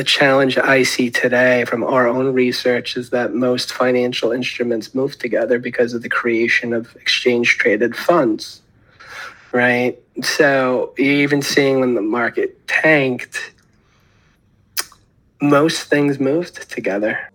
the challenge I see today from our own research is that most financial instruments move together because of the creation of exchange traded funds. Right. So you're even seeing when the market tanked, most things moved together.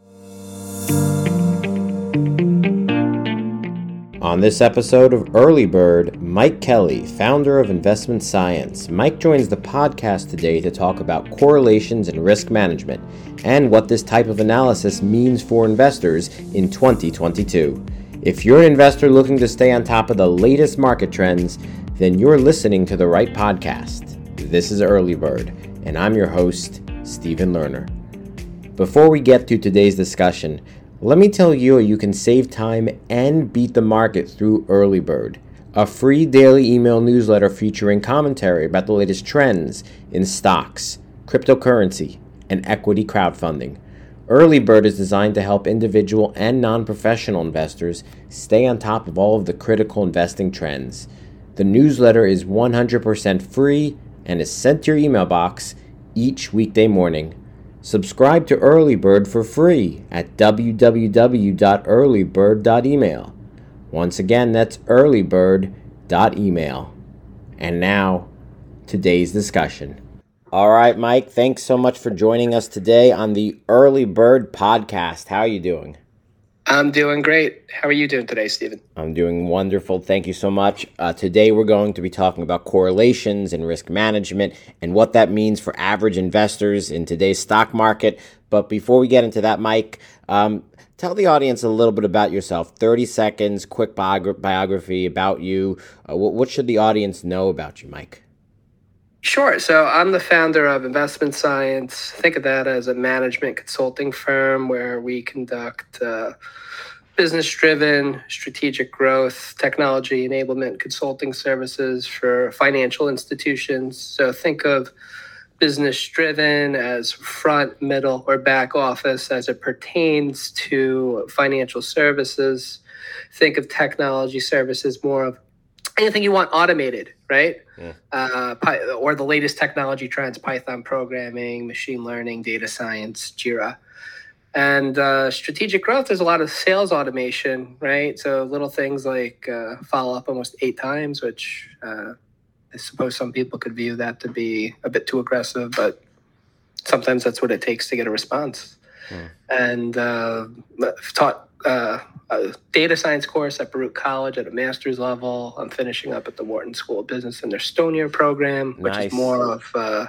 On this episode of Early Bird, Mike Kelly, founder of Investment Science. Mike joins the podcast today to talk about correlations and risk management and what this type of analysis means for investors in 2022. If you're an investor looking to stay on top of the latest market trends, then you're listening to the right podcast. This is Early Bird, and I'm your host, Stephen Lerner. Before we get to today's discussion, let me tell you you can save time and beat the market through Early Bird, a free daily email newsletter featuring commentary about the latest trends in stocks, cryptocurrency, and equity crowdfunding. Early Bird is designed to help individual and non professional investors stay on top of all of the critical investing trends. The newsletter is 100% free and is sent to your email box each weekday morning. Subscribe to Early Bird for free at www.earlybird.email. Once again, that's earlybird.email. And now, today's discussion. All right, Mike, thanks so much for joining us today on the Early Bird podcast. How are you doing? I'm doing great. How are you doing today, Stephen? I'm doing wonderful. Thank you so much. Uh, today, we're going to be talking about correlations and risk management and what that means for average investors in today's stock market. But before we get into that, Mike, um, tell the audience a little bit about yourself 30 seconds, quick biogra- biography about you. Uh, what, what should the audience know about you, Mike? Sure. So I'm the founder of Investment Science. Think of that as a management consulting firm where we conduct uh, business driven strategic growth, technology enablement consulting services for financial institutions. So think of business driven as front, middle, or back office as it pertains to financial services. Think of technology services more of anything you want automated, right? Yeah. Uh, or the latest technology trends, Python programming, machine learning, data science, Jira. And uh, strategic growth, there's a lot of sales automation, right? So little things like uh, follow up almost eight times, which uh, I suppose some people could view that to be a bit too aggressive, but sometimes that's what it takes to get a response. Hmm. And uh, I've taught uh, a data science course at Baruch College at a master's level. I'm finishing up at the Wharton School of Business in their Stonier program, which nice. is more of uh,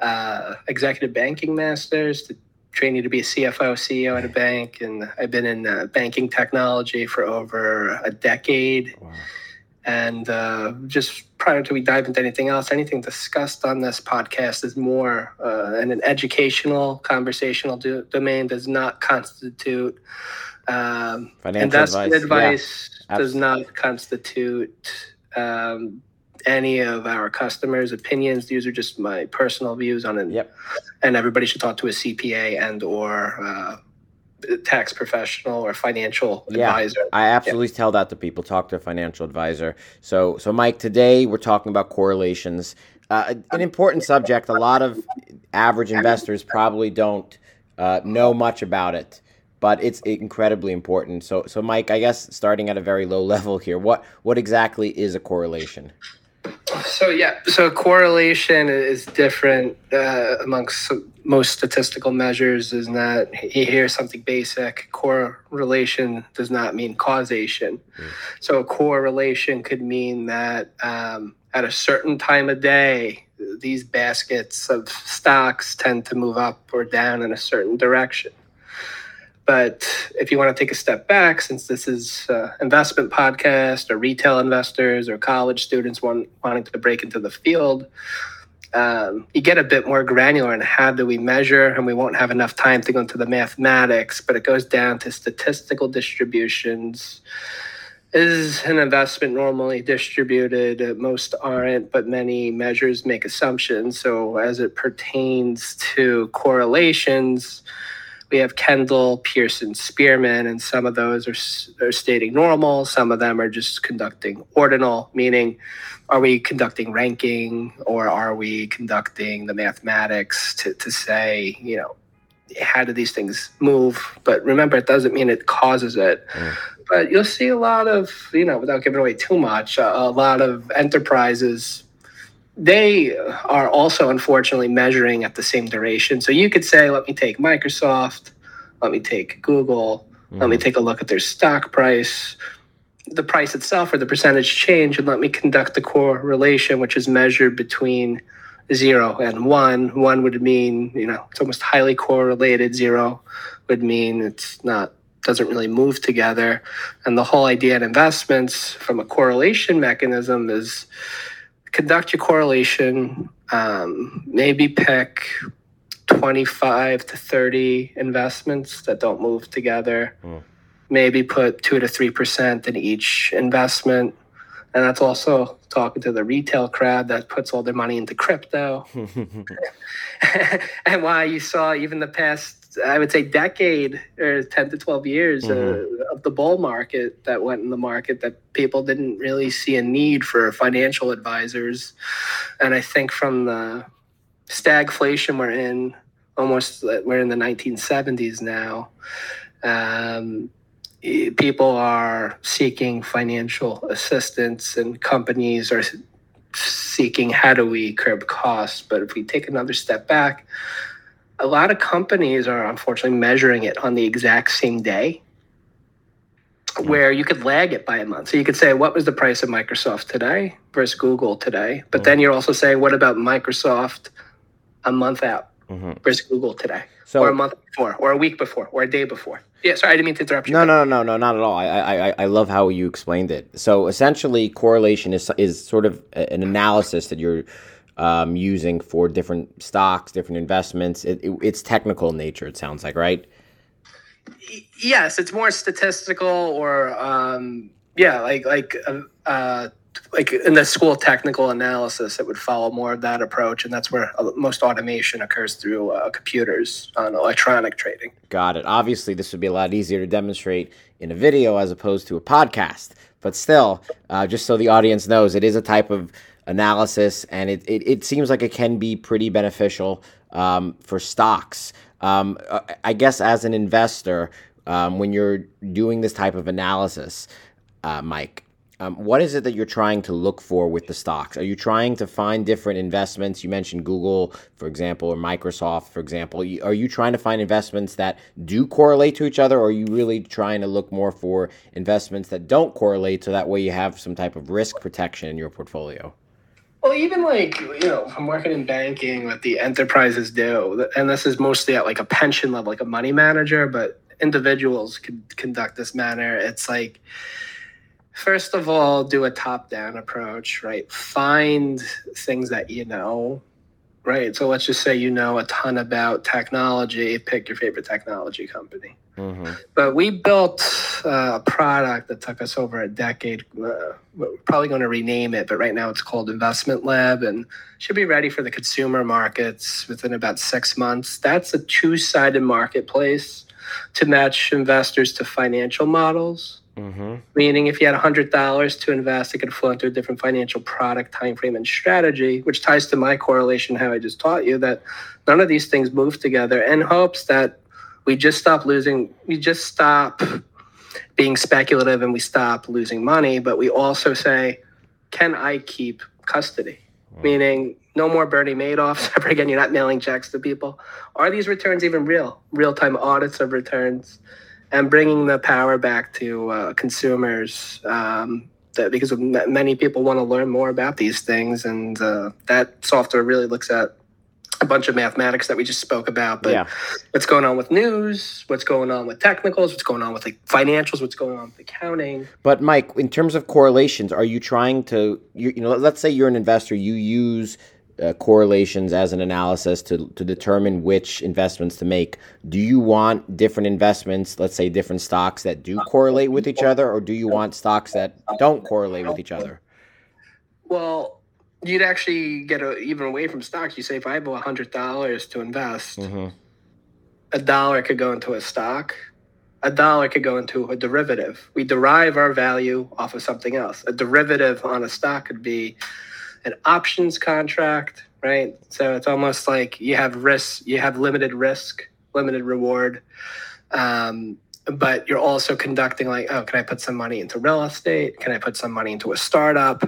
uh, executive banking masters to train you to be a CFO, CEO at a bank. And I've been in uh, banking technology for over a decade. Wow. And uh, just prior to we dive into anything else, anything discussed on this podcast is more uh, in an educational, conversational do- domain, does not constitute um, investment advice, advice yeah, does not constitute um, any of our customers' opinions. These are just my personal views on it. Yep. And everybody should talk to a CPA and or uh, tax professional or financial yeah, advisor. I absolutely yeah. tell that to people. Talk to a financial advisor. So, so Mike, today we're talking about correlations. Uh, an important subject. A lot of average investors probably don't uh, know much about it but it's incredibly important. So, so Mike, I guess starting at a very low level here, what what exactly is a correlation? So yeah, so correlation is different uh, amongst most statistical measures. Is that you hear something basic. Correlation does not mean causation. Mm. So a correlation could mean that um, at a certain time of day, these baskets of stocks tend to move up or down in a certain direction. But if you want to take a step back, since this is an investment podcast or retail investors or college students want, wanting to break into the field, um, you get a bit more granular in how do we measure, and we won't have enough time to go into the mathematics, but it goes down to statistical distributions. Is an investment normally distributed? Most aren't, but many measures make assumptions. So, as it pertains to correlations, we have Kendall, Pearson, Spearman, and some of those are, are stating normal. Some of them are just conducting ordinal, meaning are we conducting ranking or are we conducting the mathematics to, to say, you know, how do these things move? But remember, it doesn't mean it causes it. Mm. But you'll see a lot of, you know, without giving away too much, a, a lot of enterprises they are also unfortunately measuring at the same duration. So you could say, let me take Microsoft, let me take Google, mm. let me mm-hmm. take a look at their stock price, the price itself or the percentage change, and let me conduct a correlation, which is measured between zero and one. One would mean, you know, it's almost highly correlated. Zero would mean it's not doesn't really move together. And the whole idea in investments from a correlation mechanism is conduct your correlation, um, maybe pick 25 to 30 investments that don't move together. Mm. Maybe put 2 to 3% in each investment. And that's also talking to the retail crowd that puts all their money into crypto. and why you saw even the past I would say decade or 10 to 12 years uh, mm-hmm. uh, of the bull market that went in the market that people didn't really see a need for financial advisors. And I think from the stagflation we're in, almost we're in the 1970s now. Um, people are seeking financial assistance and companies are seeking how do we curb costs. But if we take another step back, a lot of companies are unfortunately measuring it on the exact same day where you could lag it by a month. So you could say, what was the price of Microsoft today versus Google today? But then mm. you're also saying, what about Microsoft a month out mm-hmm. versus Google today? So, or a month before, or a week before, or a day before. Yeah, sorry, I didn't mean to interrupt you. No, no, no, no, not at all. I, I, I love how you explained it. So essentially, correlation is is sort of an analysis that you're um, using for different stocks, different investments. It, it, it's technical in nature, it sounds like, right? Yes, it's more statistical or um, yeah, like like uh, uh, like in the school of technical analysis, it would follow more of that approach, and that's where uh, most automation occurs through uh, computers on electronic trading. Got it. Obviously, this would be a lot easier to demonstrate in a video as opposed to a podcast, but still, uh, just so the audience knows, it is a type of analysis, and it, it, it seems like it can be pretty beneficial um, for stocks. Um, I guess as an investor, um, when you're doing this type of analysis, uh, Mike, um, what is it that you're trying to look for with the stocks? Are you trying to find different investments? You mentioned Google, for example, or Microsoft, for example. Are you trying to find investments that do correlate to each other, or are you really trying to look more for investments that don't correlate so that way you have some type of risk protection in your portfolio? Well, even like you know, I'm working in banking, what the enterprises do, and this is mostly at like a pension level, like a money manager, but individuals can conduct this manner. It's like, first of all, do a top-down approach, right? Find things that you know, right? So let's just say you know a ton about technology. Pick your favorite technology company Mm-hmm. But we built uh, a product that took us over a decade. Uh, we're probably going to rename it, but right now it's called Investment Lab and should be ready for the consumer markets within about six months. That's a two sided marketplace to match investors to financial models. Mm-hmm. Meaning, if you had $100 to invest, it could flow into a different financial product, time frame, and strategy, which ties to my correlation, how I just taught you that none of these things move together in hopes that we just stop losing we just stop being speculative and we stop losing money but we also say can i keep custody? Mm. meaning no more bernie madoffs ever again. You're not mailing checks to people. Are these returns even real? Real-time audits of returns and bringing the power back to uh, consumers um, that because many people want to learn more about these things and uh, that software really looks at a bunch of mathematics that we just spoke about, but yeah. what's going on with news, what's going on with technicals, what's going on with like financials, what's going on with accounting. But Mike, in terms of correlations, are you trying to you, you know, let's say you're an investor, you use uh, correlations as an analysis to to determine which investments to make. Do you want different investments, let's say different stocks that do correlate with each other, or do you want stocks that don't correlate with each other? Well, you'd actually get a, even away from stocks. You say if I have a hundred dollars to invest, mm-hmm. a dollar could go into a stock, a dollar could go into a derivative. We derive our value off of something else. A derivative on a stock could be an options contract, right? So it's almost like you have risk, you have limited risk, limited reward. Um, but you're also conducting like, oh, can I put some money into real estate? Can I put some money into a startup?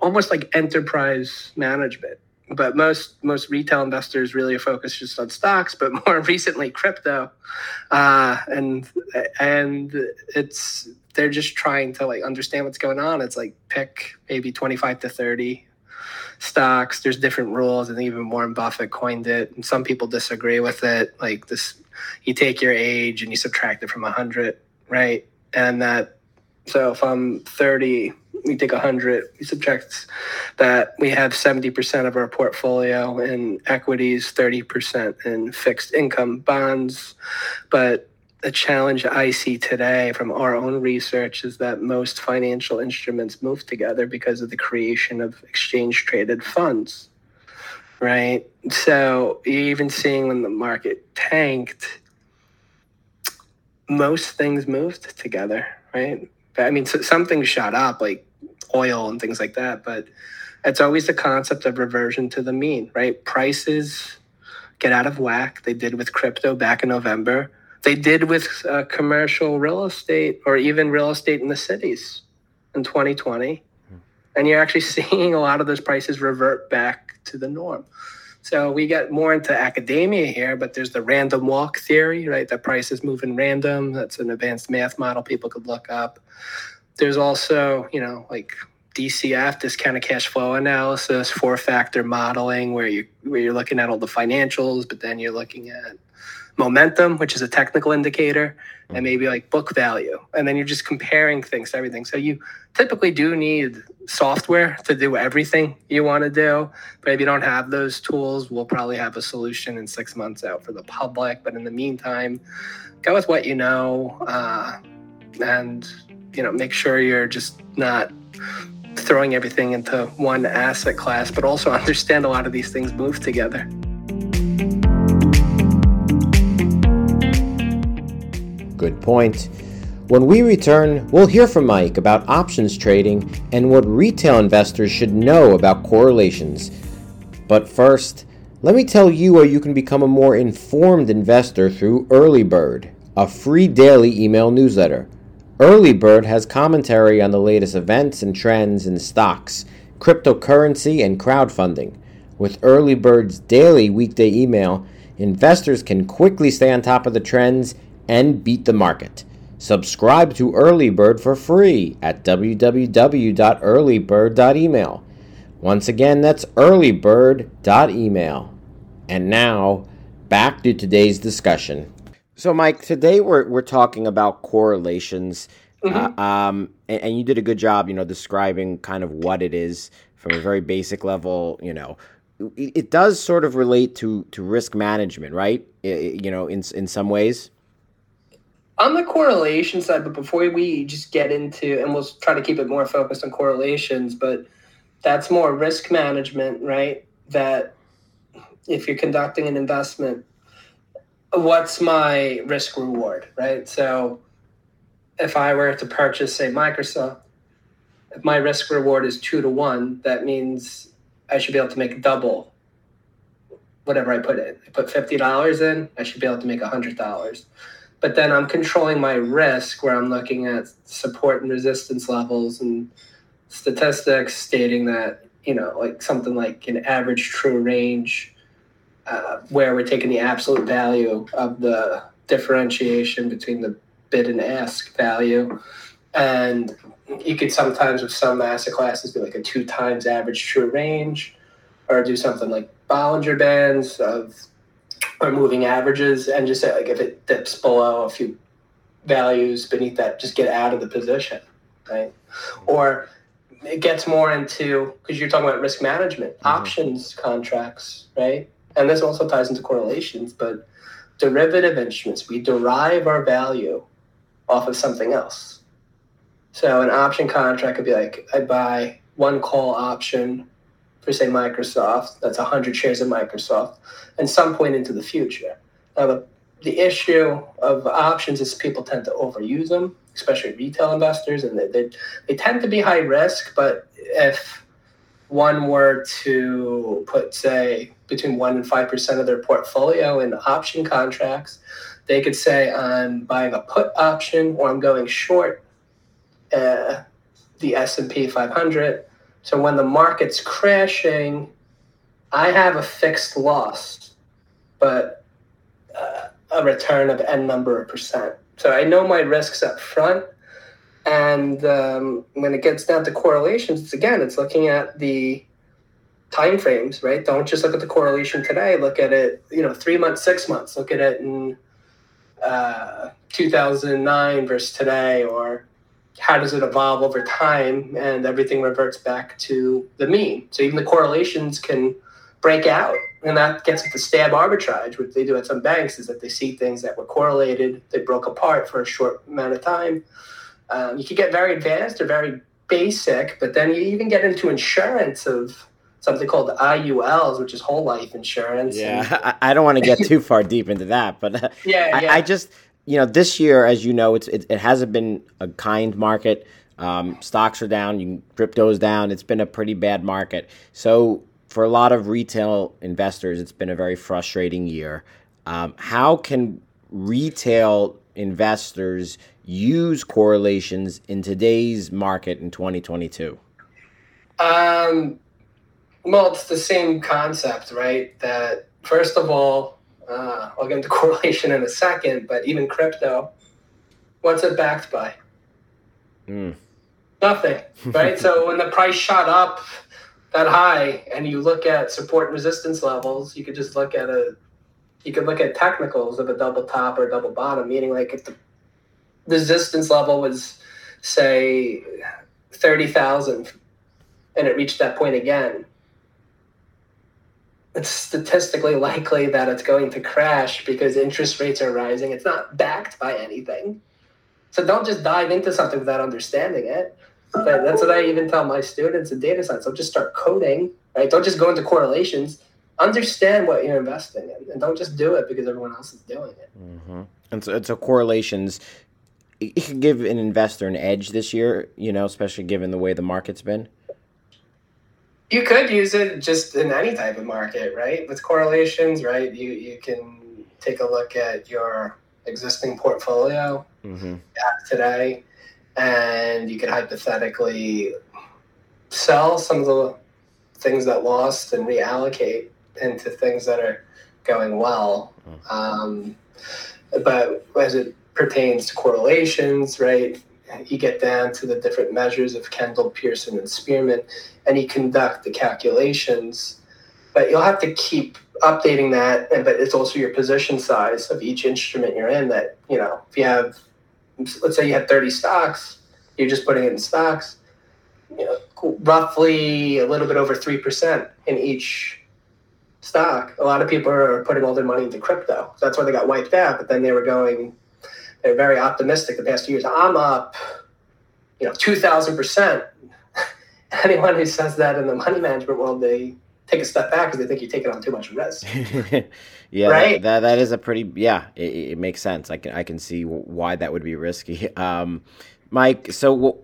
Almost like enterprise management. But most most retail investors really focus just on stocks, but more recently crypto, uh, and and it's they're just trying to like understand what's going on. It's like pick maybe twenty five to thirty stocks. There's different rules, and even Warren Buffett coined it. And some people disagree with it. Like this, you take your age and you subtract it from 100, right? And that, so if I'm 30, we take 100, we subtract that. We have 70% of our portfolio in equities, 30% in fixed income bonds. But the challenge I see today from our own research is that most financial instruments move together because of the creation of exchange traded funds. Right. So even seeing when the market tanked, most things moved together. Right. I mean, some things shot up like oil and things like that, but it's always the concept of reversion to the mean, right? Prices get out of whack. They did with crypto back in November they did with uh, commercial real estate or even real estate in the cities in 2020. And you're actually seeing a lot of those prices revert back to the norm. So we get more into academia here, but there's the random walk theory, right? That prices move in random. That's an advanced math model people could look up. There's also, you know, like DCF, discounted cash flow analysis, four factor modeling, where you where you're looking at all the financials, but then you're looking at momentum, which is a technical indicator, and maybe like book value. And then you're just comparing things to everything. So you typically do need software to do everything you want to do. But if you don't have those tools, we'll probably have a solution in six months out for the public. But in the meantime, go with what you know uh, and you know make sure you're just not throwing everything into one asset class, but also understand a lot of these things move together. Point. When we return, we'll hear from Mike about options trading and what retail investors should know about correlations. But first, let me tell you how you can become a more informed investor through Early Bird, a free daily email newsletter. Early Bird has commentary on the latest events and trends in stocks, cryptocurrency, and crowdfunding. With Early Bird's daily weekday email, investors can quickly stay on top of the trends and beat the market. Subscribe to Early Bird for free at www.earlybird.email. Once again, that's earlybird.email. And now, back to today's discussion. So, Mike, today we're, we're talking about correlations. Mm-hmm. Uh, um, and, and you did a good job, you know, describing kind of what it is from a very basic level, you know, it, does sort of relate to to risk management, right? It, you know, in in some ways on the correlation side, but before we just get into, and we'll try to keep it more focused on correlations, but that's more risk management, right? That if you're conducting an investment, what's my risk reward, right? So if I were to purchase, say, Microsoft, if my risk reward is two to one, that means I should be able to make double whatever I put in. I put $50 in, I should be able to make $100 but then I'm controlling my risk where I'm looking at support and resistance levels and statistics stating that, you know, like something like an average true range uh, where we're taking the absolute value of the differentiation between the bid and ask value. And you could sometimes, with some asset classes, do like a two times average true range or do something like Bollinger Bands of or moving averages and just say like if it dips below a few values beneath that, just get out of the position, right? Or it gets more into because you're talking about risk management, mm-hmm. options contracts, right? And this also ties into correlations, but derivative instruments, we derive our value off of something else. So an option contract could be like I buy one call option for say Microsoft, that's 100 shares of Microsoft, and some point into the future. Now the the issue of options is people tend to overuse them, especially retail investors, and they, they, they tend to be high risk. But if one were to put, say, between 1% and 5% of their portfolio in option contracts, they could say, I'm buying a put option or I'm going short uh, the S&P 500. So when the market's crashing, I have a fixed loss, but uh, a return of n number of percent. So I know my risks up front. And um, when it gets down to correlations, it's again, it's looking at the time frames, right? Don't just look at the correlation today. Look at it, you know, three months, six months. Look at it in uh, 2009 versus today, or how does it evolve over time? And everything reverts back to the mean. So even the correlations can break out. And that gets at the stat arbitrage, which they do at some banks, is that they see things that were correlated, they broke apart for a short amount of time. Um, you could get very advanced or very basic, but then you even get into insurance of something called IULs, which is whole life insurance. Yeah, and, I, I, don't want to get too far deep into that, but uh, yeah, I, yeah. I, just you know this year, as you know, it's it, it hasn't been a kind market. Um, stocks are down, you crypto's down. It's been a pretty bad market. So for a lot of retail investors, it's been a very frustrating year. Um, how can retail investors use correlations in today's market in 2022? Um, well, it's the same concept, right? That first of all, uh, I'll get into correlation in a second, but even crypto, what's it backed by? Mm. Nothing, right? so when the price shot up that high and you look at support and resistance levels, you could just look at a you could look at technicals of a double top or double bottom, meaning like if the resistance level was say thirty thousand and it reached that point again, it's statistically likely that it's going to crash because interest rates are rising. It's not backed by anything. So don't just dive into something without understanding it. But that's what I even tell my students in data science. Don't just start coding, right? Don't just go into correlations. Understand what you're investing in, and don't just do it because everyone else is doing it. Mm-hmm. And so, so correlations, it can give an investor an edge this year. You know, especially given the way the market's been. You could use it just in any type of market, right? With correlations, right? You you can take a look at your existing portfolio mm-hmm. today and you could hypothetically sell some of the things that lost and reallocate into things that are going well. Mm. Um, but as it pertains to correlations, right, you get down to the different measures of Kendall, Pearson, and Spearman, and you conduct the calculations. But you'll have to keep updating that, and but it's also your position size of each instrument you're in. That you know, if you have let's say you had 30 stocks, you're just putting it in stocks, you know, roughly a little bit over 3% in each stock. A lot of people are putting all their money into crypto. That's why they got wiped out. But then they were going, they're very optimistic the past two years. I'm up, you know, 2,000%. Anyone who says that in the money management world, they take a step back because they think you're taking on too much risk. yeah, right. That, that is a pretty yeah. It, it, makes sense. I can I can see why that would be risky. Um, Mike, so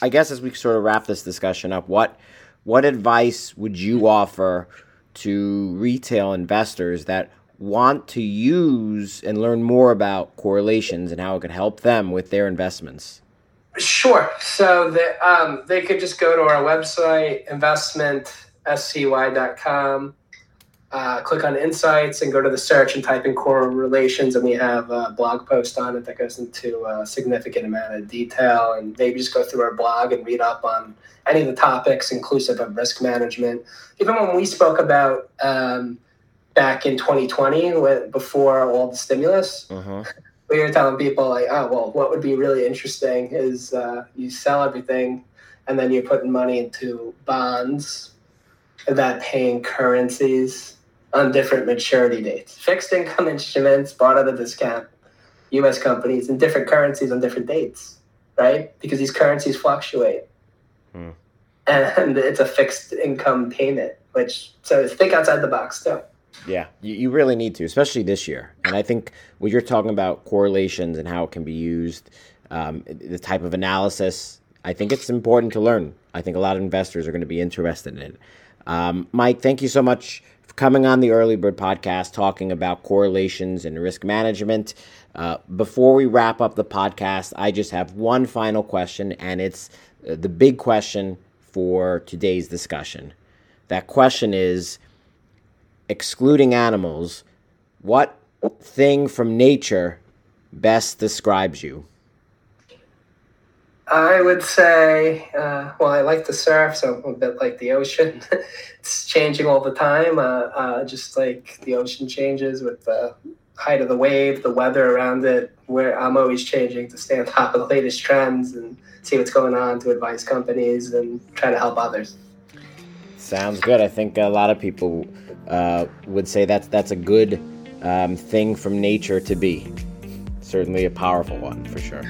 I guess as we sort of wrap this discussion up, what what advice would you offer to retail investors that want to use and learn more about correlations and how it could help them with their investments? Sure. So the, um, they could just go to our website, investmentscy.com uh, click on insights and go to the search and type in correlations and we have a blog post on it that goes into a significant amount of detail and maybe just go through our blog and read up on any of the topics inclusive of risk management even when we spoke about um, back in 2020 when, before all the stimulus uh-huh. we were telling people like oh well what would be really interesting is uh, you sell everything and then you're putting money into bonds that paying currencies on different maturity dates. Fixed income instruments bought at a discount, U.S. companies in different currencies on different dates, right? Because these currencies fluctuate, hmm. and it's a fixed income payment. Which so think outside the box too. Yeah, you, you really need to, especially this year. And I think when you're talking about correlations and how it can be used, um, the type of analysis, I think it's important to learn. I think a lot of investors are going to be interested in it. Um, Mike, thank you so much for coming on the Early Bird podcast, talking about correlations and risk management. Uh, before we wrap up the podcast, I just have one final question, and it's uh, the big question for today's discussion. That question is excluding animals, what thing from nature best describes you? I would say, uh, well, I like to surf, so I'm a bit like the ocean. it's changing all the time, uh, uh, just like the ocean changes with the height of the wave, the weather around it. Where I'm always changing to stay on top of the latest trends and see what's going on to advise companies and try to help others. Sounds good. I think a lot of people uh, would say that's that's a good um, thing from nature to be. Certainly a powerful one for sure.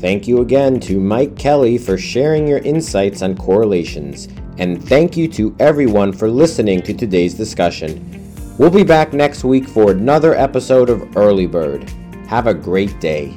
Thank you again to Mike Kelly for sharing your insights on correlations, and thank you to everyone for listening to today's discussion. We'll be back next week for another episode of Early Bird. Have a great day.